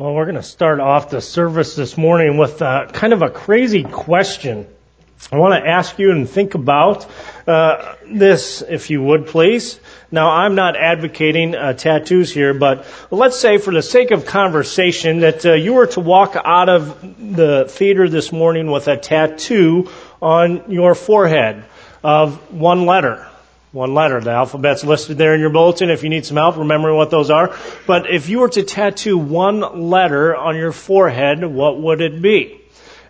Well, we're going to start off the service this morning with uh, kind of a crazy question. I want to ask you and think about uh, this, if you would, please. Now, I'm not advocating uh, tattoos here, but let's say, for the sake of conversation, that uh, you were to walk out of the theater this morning with a tattoo on your forehead of one letter one letter. The alphabet's listed there in your bulletin if you need some help remembering what those are. But if you were to tattoo one letter on your forehead, what would it be?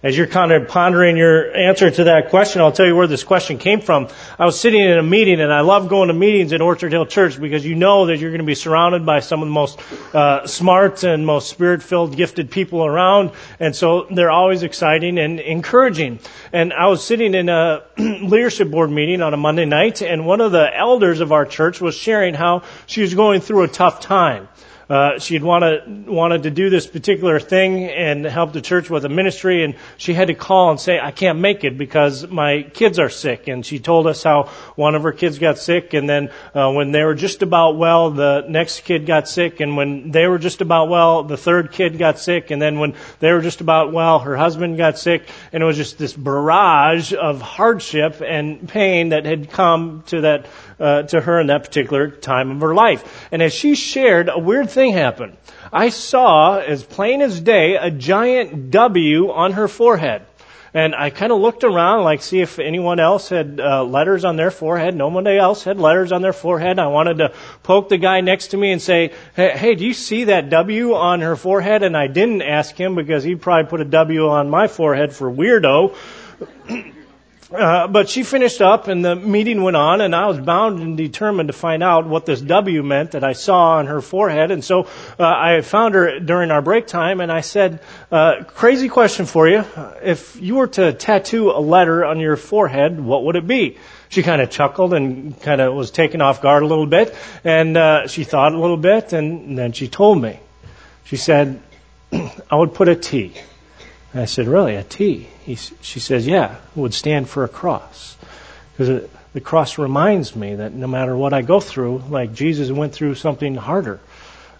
As you're kind of pondering your answer to that question, I'll tell you where this question came from. I was sitting in a meeting, and I love going to meetings at Orchard Hill Church because you know that you're going to be surrounded by some of the most uh, smart and most spirit-filled, gifted people around, and so they're always exciting and encouraging. And I was sitting in a leadership board meeting on a Monday night, and one of the elders of our church was sharing how she was going through a tough time uh, she had wanted, wanted to do this particular thing and help the church with a ministry, and she had to call and say, I can't make it because my kids are sick. And she told us how one of her kids got sick, and then uh, when they were just about well, the next kid got sick, and when they were just about well, the third kid got sick, and then when they were just about well, her husband got sick, and it was just this barrage of hardship and pain that had come to that uh, to her in that particular time of her life. And as she shared, a weird thing happened. I saw, as plain as day, a giant W on her forehead. And I kind of looked around, like, see if anyone else had uh, letters on their forehead. Nobody else had letters on their forehead. I wanted to poke the guy next to me and say, hey, hey, do you see that W on her forehead? And I didn't ask him because he'd probably put a W on my forehead for weirdo. Uh, but she finished up and the meeting went on and I was bound and determined to find out what this W meant that I saw on her forehead. And so uh, I found her during our break time and I said, uh, crazy question for you. If you were to tattoo a letter on your forehead, what would it be? She kind of chuckled and kind of was taken off guard a little bit and uh, she thought a little bit and then she told me. She said, I would put a T. And I said, really, a T? He, she says, yeah, would stand for a cross. Because the cross reminds me that no matter what I go through, like Jesus went through something harder.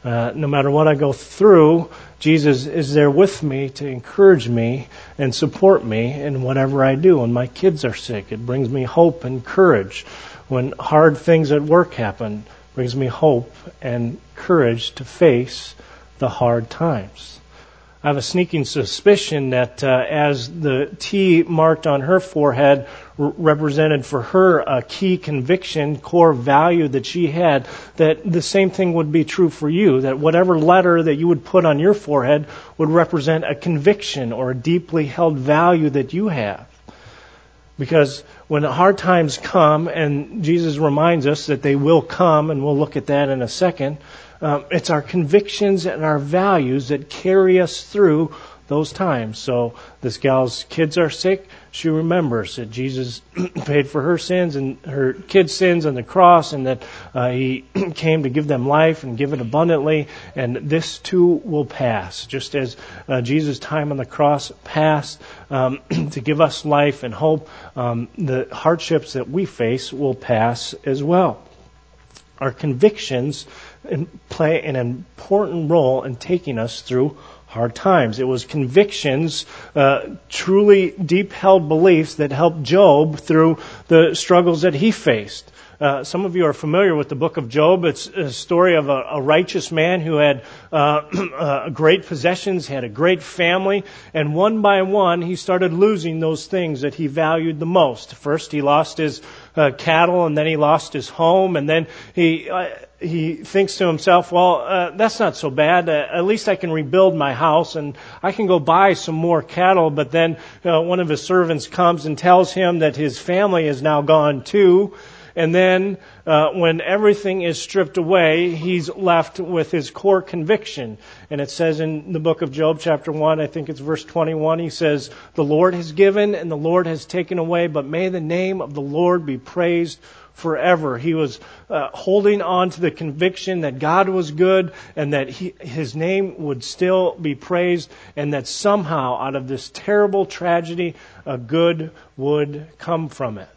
Uh, no matter what I go through, Jesus is there with me to encourage me and support me in whatever I do. When my kids are sick, it brings me hope and courage. When hard things at work happen, brings me hope and courage to face the hard times. I have a sneaking suspicion that uh, as the T marked on her forehead represented for her a key conviction, core value that she had, that the same thing would be true for you. That whatever letter that you would put on your forehead would represent a conviction or a deeply held value that you have. Because when hard times come, and Jesus reminds us that they will come, and we'll look at that in a second, um, it's our convictions and our values that carry us through those times. So this gal's kids are sick. She remembers that Jesus paid for her sins and her kids' sins on the cross, and that uh, He came to give them life and give it abundantly. And this too will pass, just as uh, Jesus' time on the cross passed um, to give us life and hope. Um, the hardships that we face will pass as well. Our convictions play an important role in taking us through hard times. It was convictions, uh, truly deep held beliefs that helped Job through the struggles that he faced. Uh, some of you are familiar with the book of Job. It's a story of a, a righteous man who had uh, uh, great possessions, had a great family, and one by one he started losing those things that he valued the most. First, he lost his uh, cattle, and then he lost his home, and then he uh, he thinks to himself, well, uh, that's not so bad. Uh, at least I can rebuild my house and I can go buy some more cattle. But then one of his servants comes and tells him that his family is now gone too. And then, uh, when everything is stripped away, he's left with his core conviction. And it says in the book of Job, chapter 1, I think it's verse 21, he says, The Lord has given and the Lord has taken away, but may the name of the Lord be praised forever. He was uh, holding on to the conviction that God was good and that he, his name would still be praised and that somehow out of this terrible tragedy, a good would come from it.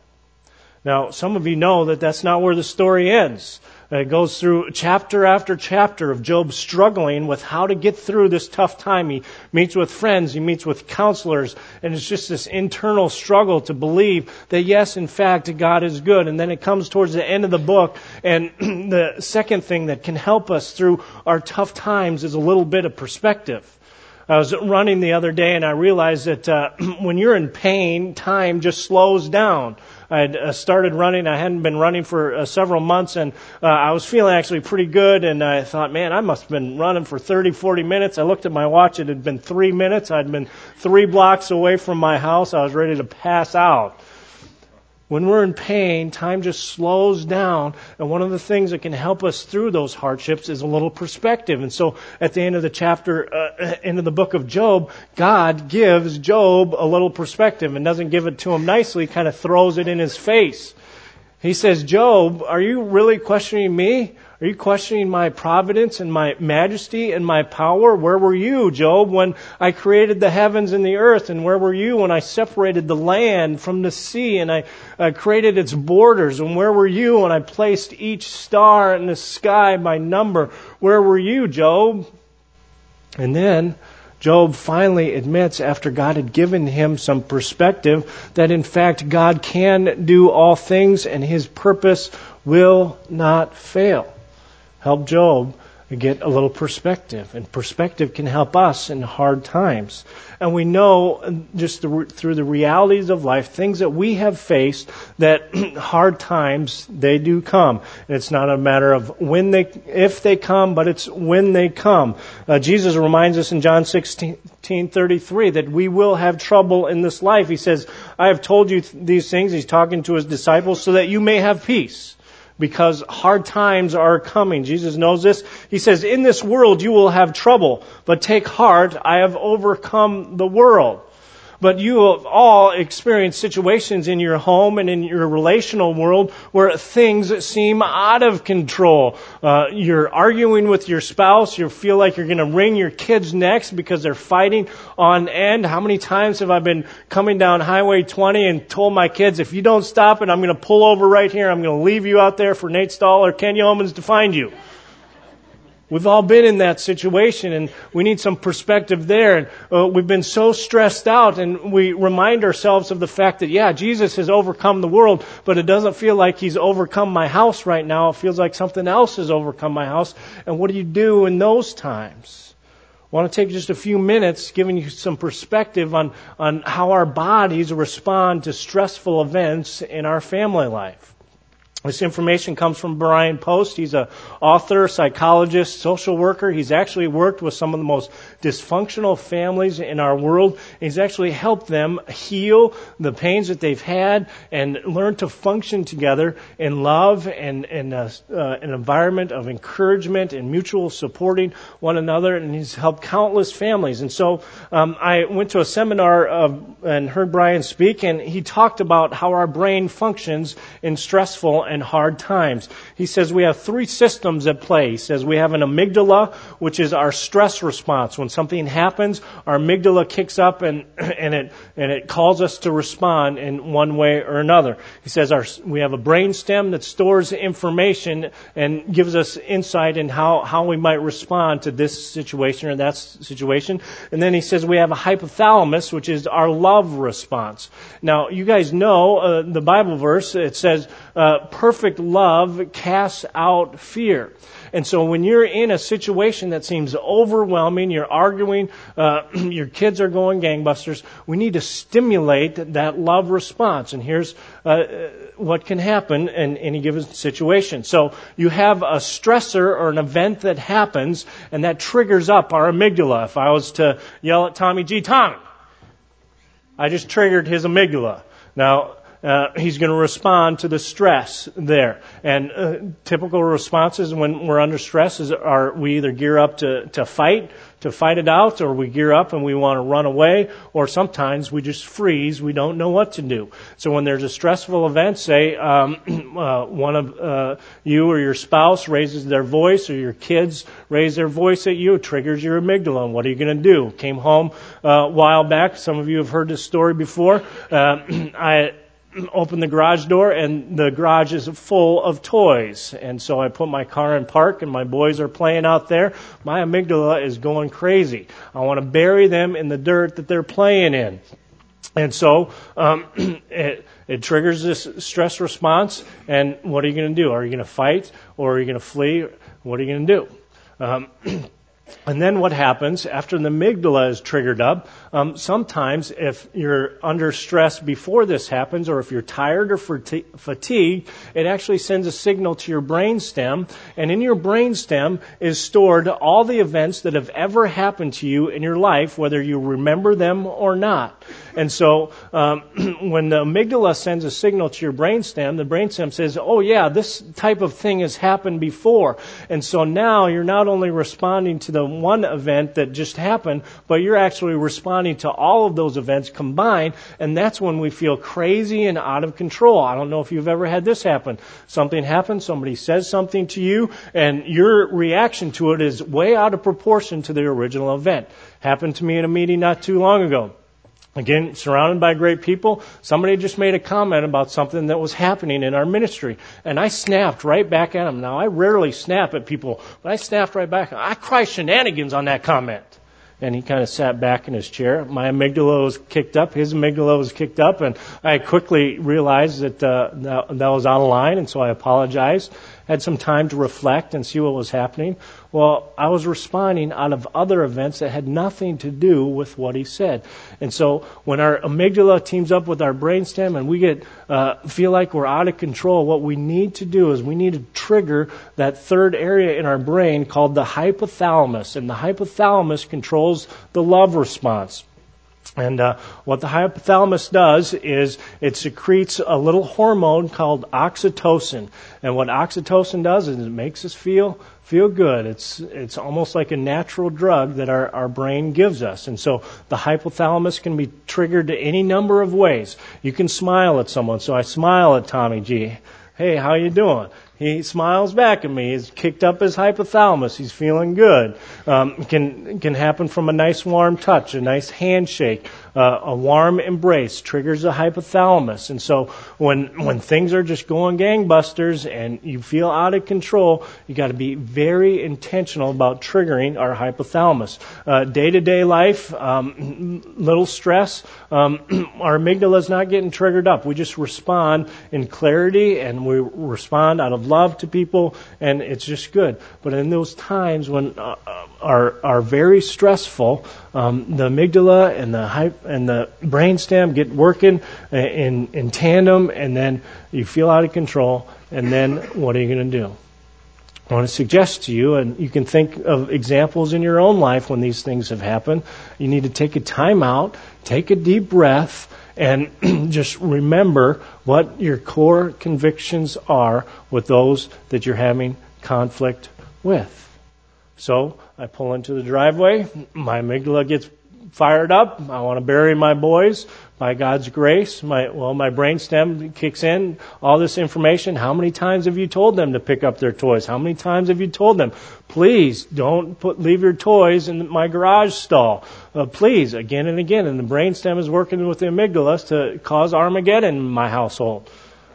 Now, some of you know that that's not where the story ends. It goes through chapter after chapter of Job struggling with how to get through this tough time. He meets with friends, he meets with counselors, and it's just this internal struggle to believe that yes, in fact, God is good. And then it comes towards the end of the book, and the second thing that can help us through our tough times is a little bit of perspective. I was running the other day and I realized that uh, when you're in pain, time just slows down. I had uh, started running. I hadn't been running for uh, several months and uh, I was feeling actually pretty good and I thought, man, I must have been running for 30, 40 minutes. I looked at my watch. It had been three minutes. I'd been three blocks away from my house. I was ready to pass out. When we're in pain, time just slows down. And one of the things that can help us through those hardships is a little perspective. And so at the end of the chapter, uh, end of the book of Job, God gives Job a little perspective and doesn't give it to him nicely, kind of throws it in his face. He says, Job, are you really questioning me? Are you questioning my providence and my majesty and my power? Where were you, Job, when I created the heavens and the earth? And where were you when I separated the land from the sea and I uh, created its borders? And where were you when I placed each star in the sky by number? Where were you, Job? And then Job finally admits, after God had given him some perspective, that in fact God can do all things and his purpose will not fail help Job get a little perspective. And perspective can help us in hard times. And we know just through the realities of life, things that we have faced, that hard times, they do come. And it's not a matter of when they, if they come, but it's when they come. Uh, Jesus reminds us in John 16, 33 that we will have trouble in this life. He says, I have told you these things. He's talking to his disciples so that you may have peace because hard times are coming. Jesus knows this. He says, In this world you will have trouble, but take heart, I have overcome the world but you have all experienced situations in your home and in your relational world where things seem out of control. Uh, you're arguing with your spouse. You feel like you're going to wring your kids' necks because they're fighting on end. How many times have I been coming down Highway 20 and told my kids, if you don't stop it, I'm going to pull over right here. I'm going to leave you out there for Nate Stahl or Ken Yeomans to find you. We've all been in that situation and we need some perspective there. And uh, we've been so stressed out and we remind ourselves of the fact that, yeah, Jesus has overcome the world, but it doesn't feel like he's overcome my house right now. It feels like something else has overcome my house. And what do you do in those times? I want to take just a few minutes giving you some perspective on, on how our bodies respond to stressful events in our family life. This information comes from Bryan Post. He's an author, psychologist, social worker. He's actually worked with some of the most dysfunctional families in our world. He's actually helped them heal the pains that they've had and learn to function together in love and in a, uh, an environment of encouragement and mutual supporting one another. And he's helped countless families. And so um, I went to a seminar of, and heard Bryan speak, and he talked about how our brain functions in stressful and hard times. He says we have three systems at play. He says we have an amygdala, which is our stress response. When something happens, our amygdala kicks up and, and it, and it calls us to respond in one way or another. He says our, we have a brain stem that stores information and gives us insight in how, how we might respond to this situation or that situation. And then he says we have a hypothalamus, which is our love response. Now, you guys know uh, the Bible verse, it says, uh, perfect love casts out fear. And so when you're in a situation that seems overwhelming, you're arguing, uh, your kids are going gangbusters, we need to stimulate that love response. And here's uh, what can happen in any given situation. So you have a stressor or an event that happens, and that triggers up our amygdala. If I was to yell at Tommy G, Tommy, I just triggered his amygdala. Now, uh, he's going to respond to the stress there. And uh, typical responses when we're under stress is are we either gear up to, to fight, to fight it out, or we gear up and we want to run away, or sometimes we just freeze. We don't know what to do. So when there's a stressful event, say um, uh, one of uh, you or your spouse raises their voice, or your kids raise their voice at you, it triggers your amygdala. And what are you going to do? Came home uh, a while back. Some of you have heard this story before. Uh, I open the garage door and the garage is full of toys. And so I put my car in park and my boys are playing out there. My amygdala is going crazy. I want to bury them in the dirt that they're playing in. And so um, it, it triggers this stress response. And what are you going to do? Are you going to fight or are you going to flee? What are you going to do? Um, And then what happens after the amygdala is triggered up? Um, sometimes, if you're under stress before this happens, or if you're tired or fatigued, it actually sends a signal to your brainstem. And in your brainstem is stored all the events that have ever happened to you in your life, whether you remember them or not. And so, um, when the amygdala sends a signal to your brainstem, the brainstem says, "Oh yeah, this type of thing has happened before." And so now you're not only responding to the one event that just happened, but you're actually responding to all of those events combined, and that's when we feel crazy and out of control. I don't know if you've ever had this happen. Something happens, somebody says something to you, and your reaction to it is way out of proportion to the original event. Happened to me in a meeting not too long ago. Again, surrounded by great people, somebody just made a comment about something that was happening in our ministry. And I snapped right back at him. Now, I rarely snap at people, but I snapped right back. I cry shenanigans on that comment. And he kind of sat back in his chair. My amygdala was kicked up. His amygdala was kicked up. And I quickly realized that, uh, that, that was out of line. And so I apologized had some time to reflect and see what was happening. Well, I was responding out of other events that had nothing to do with what he said. And so when our amygdala teams up with our brainstem and we get uh, feel like we're out of control, what we need to do is we need to trigger that third area in our brain called the hypothalamus, and the hypothalamus controls the love response. And uh, what the hypothalamus does is it secretes a little hormone called oxytocin. And what oxytocin does is it makes us feel feel good. It's it's almost like a natural drug that our, our brain gives us. And so the hypothalamus can be triggered any number of ways. You can smile at someone. So I smile at Tommy G. Hey, how you doing? He smiles back at me. He's kicked up his hypothalamus. He's feeling good. Um, can can happen from a nice warm touch, a nice handshake, uh, a warm embrace triggers the hypothalamus. And so when when things are just going gangbusters and you feel out of control, you got to be very intentional about triggering our hypothalamus. Day to day life, um, little stress, um, our amygdala is not getting triggered up. We just respond in clarity and we respond out love to people, and it's just good. But in those times when uh, are are very stressful, um, the amygdala and the hype and the brainstem get working in in tandem, and then you feel out of control. And then what are you going to do? I want to suggest to you, and you can think of examples in your own life when these things have happened. You need to take a time out, take a deep breath, and just remember what your core convictions are with those that you're having conflict with. So I pull into the driveway. My amygdala gets fired up. I want to bury my boys. By God's grace, my well, my brainstem kicks in all this information. How many times have you told them to pick up their toys? How many times have you told them, please don't put leave your toys in my garage stall? Uh, please, again and again. And the brainstem is working with the amygdala to cause Armageddon in my household.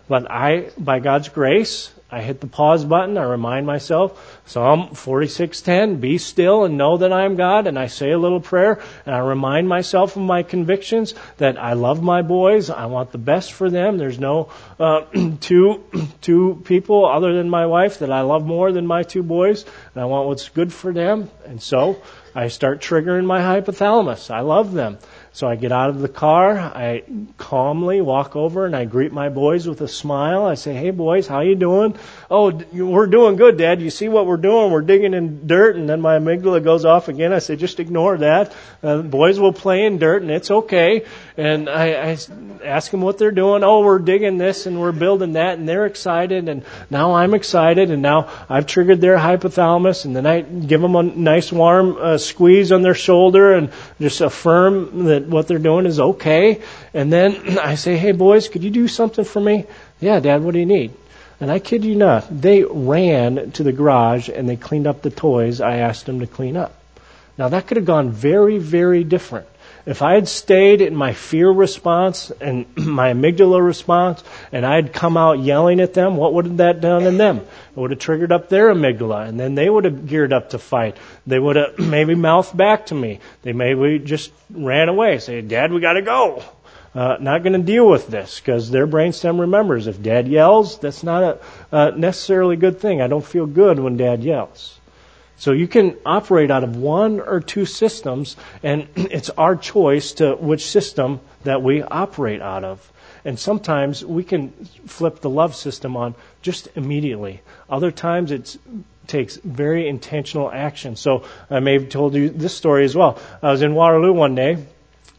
But I, by God's grace, I hit the pause button. I remind myself, Psalm 46:10, be still and know that I am God. And I say a little prayer and I remind myself of my convictions that I love my boys. I want the best for them. There's no uh, two two people other than my wife that I love more than my two boys, and I want what's good for them. And so I start triggering my hypothalamus. I love them. So I get out of the car, I calmly walk over and I greet my boys with a smile. I say, "Hey boys, how you doing?" "Oh, we're doing good, Dad. You see what we're doing? We're digging in dirt." And then my amygdala goes off again. I say, "Just ignore that. Uh, boys will play in dirt and it's okay." And I, I ask them what they're doing. "Oh, we're digging this and we're building that." And they're excited and now I'm excited and now I've triggered their hypothalamus and then I give them a nice warm uh, squeeze on their shoulder and just affirm that what they're doing is okay. And then I say, hey boys, could you do something for me? Yeah, dad, what do you need? And I kid you not, they ran to the garage and they cleaned up the toys I asked them to clean up. Now that could have gone very, very different. If I had stayed in my fear response and my amygdala response, and I had come out yelling at them, what would have that done in them? It would have triggered up their amygdala, and then they would have geared up to fight. They would have maybe mouthed back to me. They maybe just ran away, say, "Dad, we got to go." Uh, not going to deal with this because their brainstem remembers if dad yells, that's not a, a necessarily good thing. I don't feel good when dad yells. So you can operate out of one or two systems, and it's our choice to which system that we operate out of. And sometimes we can flip the love system on just immediately. Other times it takes very intentional action. So I may have told you this story as well. I was in Waterloo one day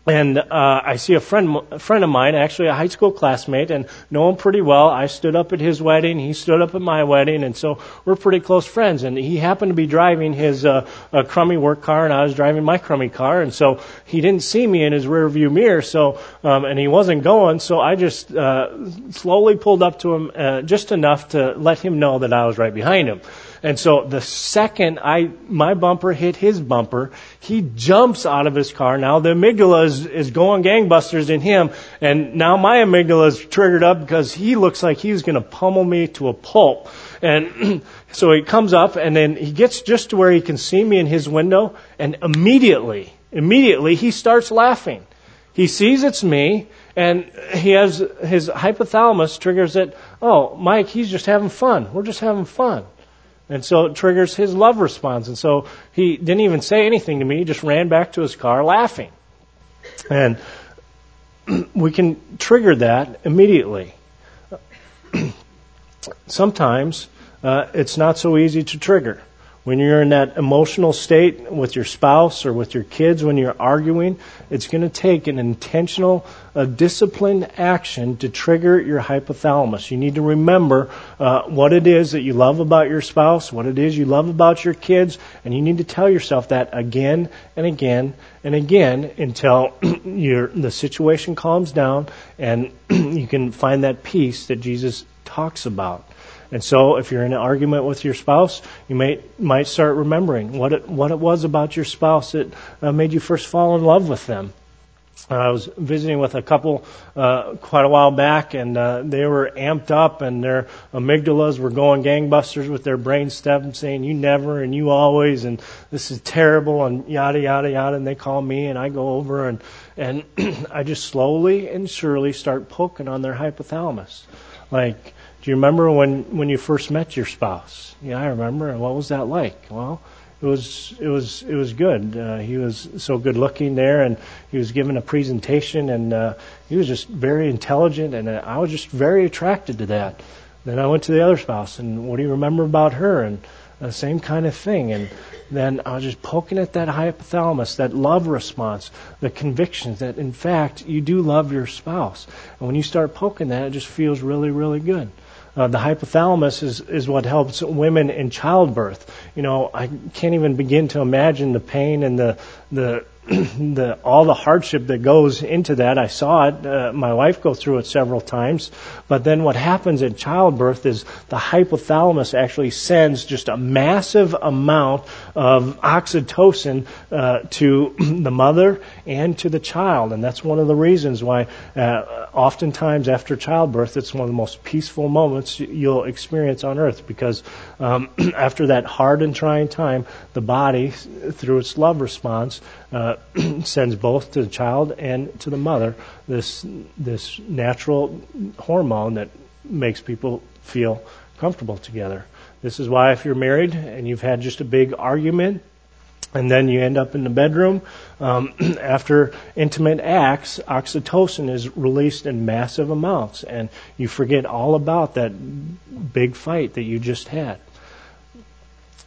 and uh, I see a friend, a friend of mine, actually a high school classmate, and know him pretty well. I stood up at his wedding, he stood up at my wedding, and so we're pretty close friends. And he happened to be driving his uh, crummy work car, and I was driving my crummy car, and so he didn't see me in his rear view mirror. So, um, and he wasn't going, so I just uh, slowly pulled up to him uh, just enough to let him know that I was right behind him. And so the second I, my bumper hit his bumper, he jumps out of his car. Now the amygdala is, is going gangbusters in him. And now my amygdala is triggered up because he looks like he's going to pummel me to a pulp. And so he comes up and then he gets just to where he can see me in his window and immediately, immediately he starts laughing. He sees it's me and he has his hypothalamus triggers it. Oh, Mike, he's just having fun. We're just having fun. And so it triggers his love response. And so he didn't even say anything to me, he just ran back to his car laughing. And we can trigger that immediately. Sometimes uh, it's not so easy to trigger. When you're in that emotional state with your spouse or with your kids when you're arguing, it's going to take an intentional, uh, disciplined action to trigger your hypothalamus. You need to remember uh, what it is that you love about your spouse, what it is you love about your kids, and you need to tell yourself that again and again and again until the situation calms down and you can find that peace that Jesus talks about. And so, if you're in an argument with your spouse, you may might start remembering what it what it was about your spouse that uh, made you first fall in love with them. Uh, I was visiting with a couple uh, quite a while back, and uh, they were amped up, and their amygdalas were going gangbusters with their brain stem, saying "you never" and "you always" and "this is terrible" and yada yada yada. And they call me, and I go over and and I just slowly and surely start poking on their hypothalamus, like do you remember when, when you first met your spouse? Yeah, I remember. What was that like? Well, it was it was it was good. Uh, he was so good looking there, and he was given a presentation, and uh, he was just very intelligent, and uh, I was just very attracted to that. Then I went to the other spouse, and what do you remember about her? And the same kind of thing. And then I was just poking at that hypothalamus, that love response, the convictions that in fact you do love your spouse. And when you start poking that, it just feels really, really good. Uh, the hypothalamus is, is what helps women in childbirth. You know, I can't even begin to imagine the pain and the, the the all the hardship that goes into that. I saw it. Uh, my wife go through it several times. But then what happens in childbirth is the hypothalamus actually sends just a massive amount of oxytocin uh, to the mother and to the child, and that's one of the reasons why. Uh, oftentimes after childbirth, it's one of the most peaceful moments you'll experience on earth because um, after that hard and trying time, the body, through its love response, uh, sends both to the child and to the mother this this natural hormone that makes people feel comfortable together. This is why if you're married and you've had just a big argument and then you end up in the bedroom. Um, after intimate acts, oxytocin is released in massive amounts, and you forget all about that big fight that you just had.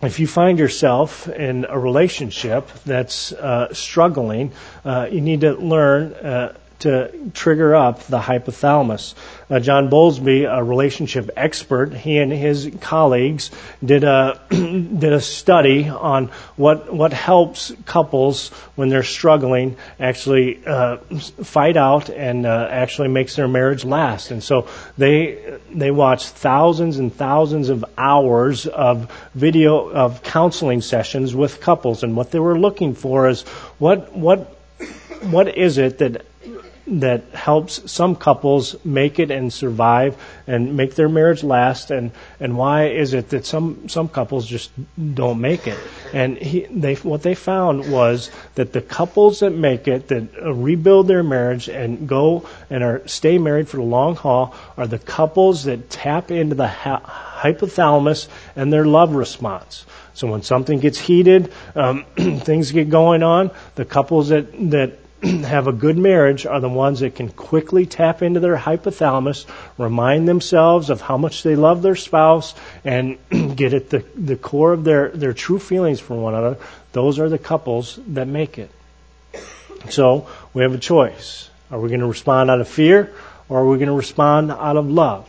If you find yourself in a relationship that's uh, struggling, uh, you need to learn uh, to trigger up the hypothalamus. Uh, John Bowlby, a relationship expert, he and his colleagues did a did a study on what what helps couples when they're struggling actually uh, fight out and uh, actually makes their marriage last. And so they they watched thousands and thousands of hours of video of counseling sessions with couples, and what they were looking for is what what what is it that that helps some couples make it and survive and make their marriage last and and why is it that some some couples just don't make it? And he they what they found was that the couples that make it that uh, rebuild their marriage and go and are stay married for the long haul are the couples that tap into the hypothalamus and their love response. So when something gets heated um, things get going on the couples that that have a good marriage are the ones that can quickly tap into their hypothalamus, remind themselves of how much they love their spouse, and get at the, the core of their, their true feelings for one another. Those are the couples that make it. So we have a choice. Are we going to respond out of fear or are we going to respond out of love?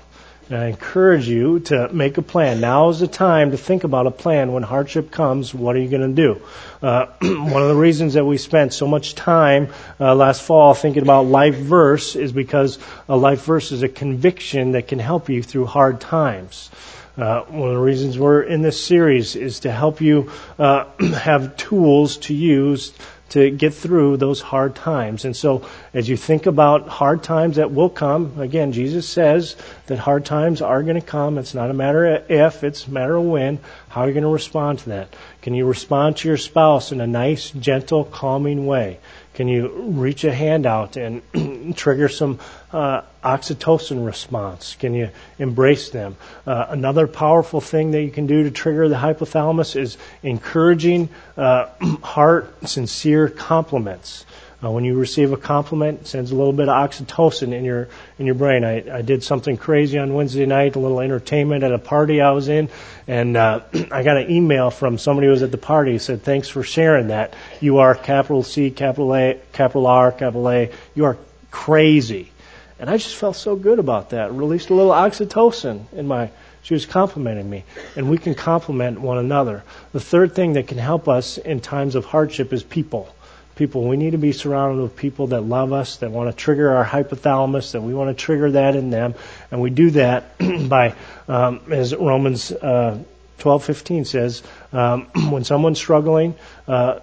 And I encourage you to make a plan. Now is the time to think about a plan. When hardship comes, what are you going to do? Uh, one of the reasons that we spent so much time uh, last fall thinking about life verse is because a life verse is a conviction that can help you through hard times. Uh, one of the reasons we're in this series is to help you uh, have tools to use to get through those hard times. And so, as you think about hard times that will come, again, Jesus says that hard times are going to come. It's not a matter of if, it's a matter of when. How are you going to respond to that? Can you respond to your spouse in a nice, gentle, calming way? Can you reach a hand out and trigger some uh, oxytocin response? Can you embrace them? Uh, another powerful thing that you can do to trigger the hypothalamus is encouraging uh, heart, sincere compliments. Uh, when you receive a compliment, it sends a little bit of oxytocin in your in your brain. I, I did something crazy on Wednesday night, a little entertainment at a party I was in, and uh, I got an email from somebody who was at the party. Said, "Thanks for sharing that. You are capital C, capital A, capital R, capital A. You are crazy." And I just felt so good about that. Released a little oxytocin in my she was complimenting me, and we can compliment one another. The third thing that can help us in times of hardship is people people. We need to be surrounded with people that love us, that want to trigger our hypothalamus, that we want to trigger that in them, and we do that by, um, as Romans uh, 12:15 says, um, when someone's struggling. Uh,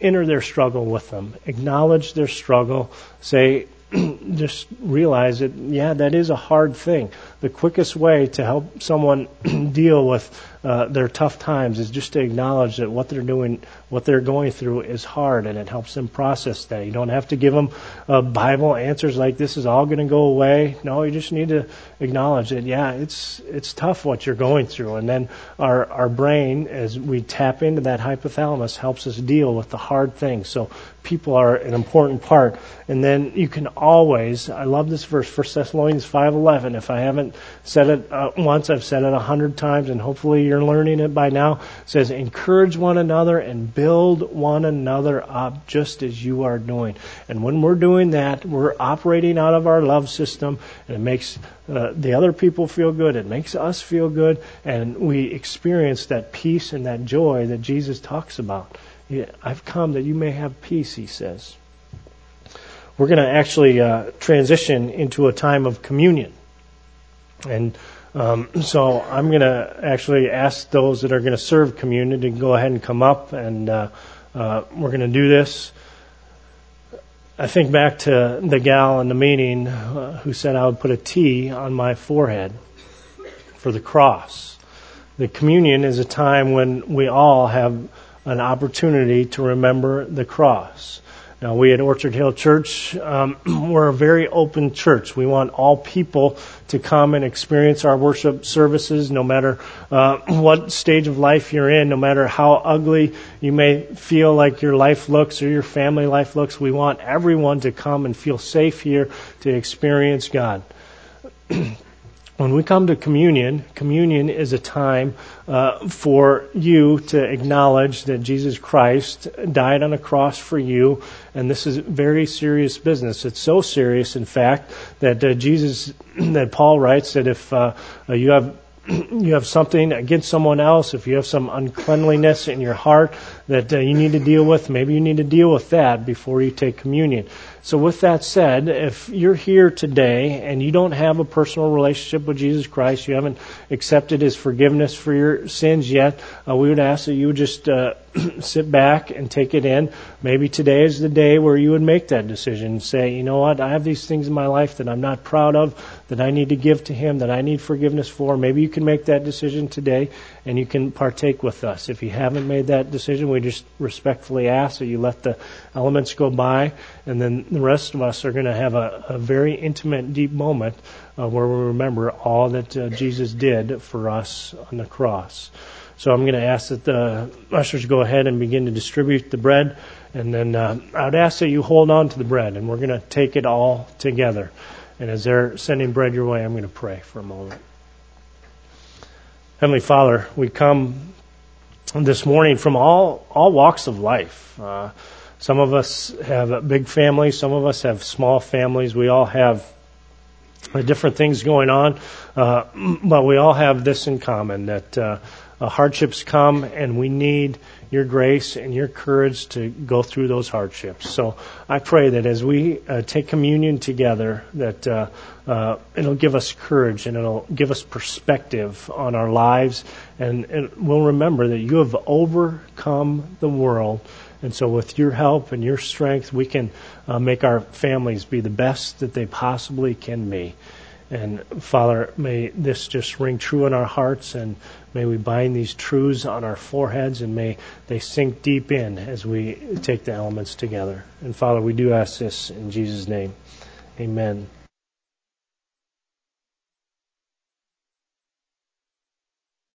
enter their struggle with them. Acknowledge their struggle. Say, just realize that, yeah, that is a hard thing. The quickest way to help someone deal with uh, their tough times is just to acknowledge that what they're doing, what they're going through is hard and it helps them process that. You don't have to give them uh, Bible answers like this is all going to go away. No, you just need to acknowledge that, yeah, it's, it's tough what you're going through. And then our, our brain, as we tap into that hypothalamus, helps us deal with the hard things. So people are an important part. And then you can always, I love this verse, 1 Thessalonians 5.11. If I haven't said it uh, once, I've said it a hundred times and hopefully you're learning it by now. Says, encourage one another and build one another up just as you are doing. And when we're doing that, we're operating out of our love system and it makes uh, the other people feel good. It makes us feel good and we experience that peace and that joy that Jesus talks about. I've come that you may have peace, he says. We're going to actually uh, transition into a time of communion. And um, so I'm going to actually ask those that are going to serve communion to go ahead and come up, and uh, uh, we're going to do this. I think back to the gal in the meeting uh, who said I would put a T on my forehead for the cross. The communion is a time when we all have an opportunity to remember the cross. Now, we at Orchard Hill Church, um, we're a very open church. We want all people to come and experience our worship services, no matter uh, what stage of life you're in, no matter how ugly you may feel like your life looks or your family life looks. We want everyone to come and feel safe here to experience God. when we come to communion, communion is a time uh, for you to acknowledge that Jesus Christ died on a cross for you, and this is very serious business. It's so serious, in fact, that uh, Jesus, that Paul writes that if uh, you have you have something against someone else, if you have some uncleanliness in your heart, that uh, you need to deal with. Maybe you need to deal with that before you take communion. So, with that said, if you're here today and you don't have a personal relationship with Jesus Christ, you haven't accepted His forgiveness for your sins yet, uh, we would ask that you would just uh, sit back and take it in. Maybe today is the day where you would make that decision say, you know what, I have these things in my life that I'm not proud of, that I need to give to Him, that I need forgiveness for. Maybe you can make that decision today and you can partake with us. If you haven't made that decision, we just respectfully ask that you let the elements go by and then the rest of us are going to have a, a very intimate, deep moment uh, where we remember all that uh, Jesus did for us on the cross. So I'm going to ask that the ushers go ahead and begin to distribute the bread, and then uh, I would ask that you hold on to the bread, and we're going to take it all together. And as they're sending bread your way, I'm going to pray for a moment. Heavenly Father, we come this morning from all all walks of life. Uh, some of us have big families. Some of us have small families. We all have different things going on, uh, but we all have this in common that uh, hardships come and we need your grace and your courage to go through those hardships. So I pray that as we uh, take communion together, that uh, uh, it'll give us courage and it'll give us perspective on our lives, and, and we'll remember that you have overcome the world and so, with your help and your strength, we can uh, make our families be the best that they possibly can be. And Father, may this just ring true in our hearts, and may we bind these truths on our foreheads, and may they sink deep in as we take the elements together. And Father, we do ask this in Jesus' name. Amen.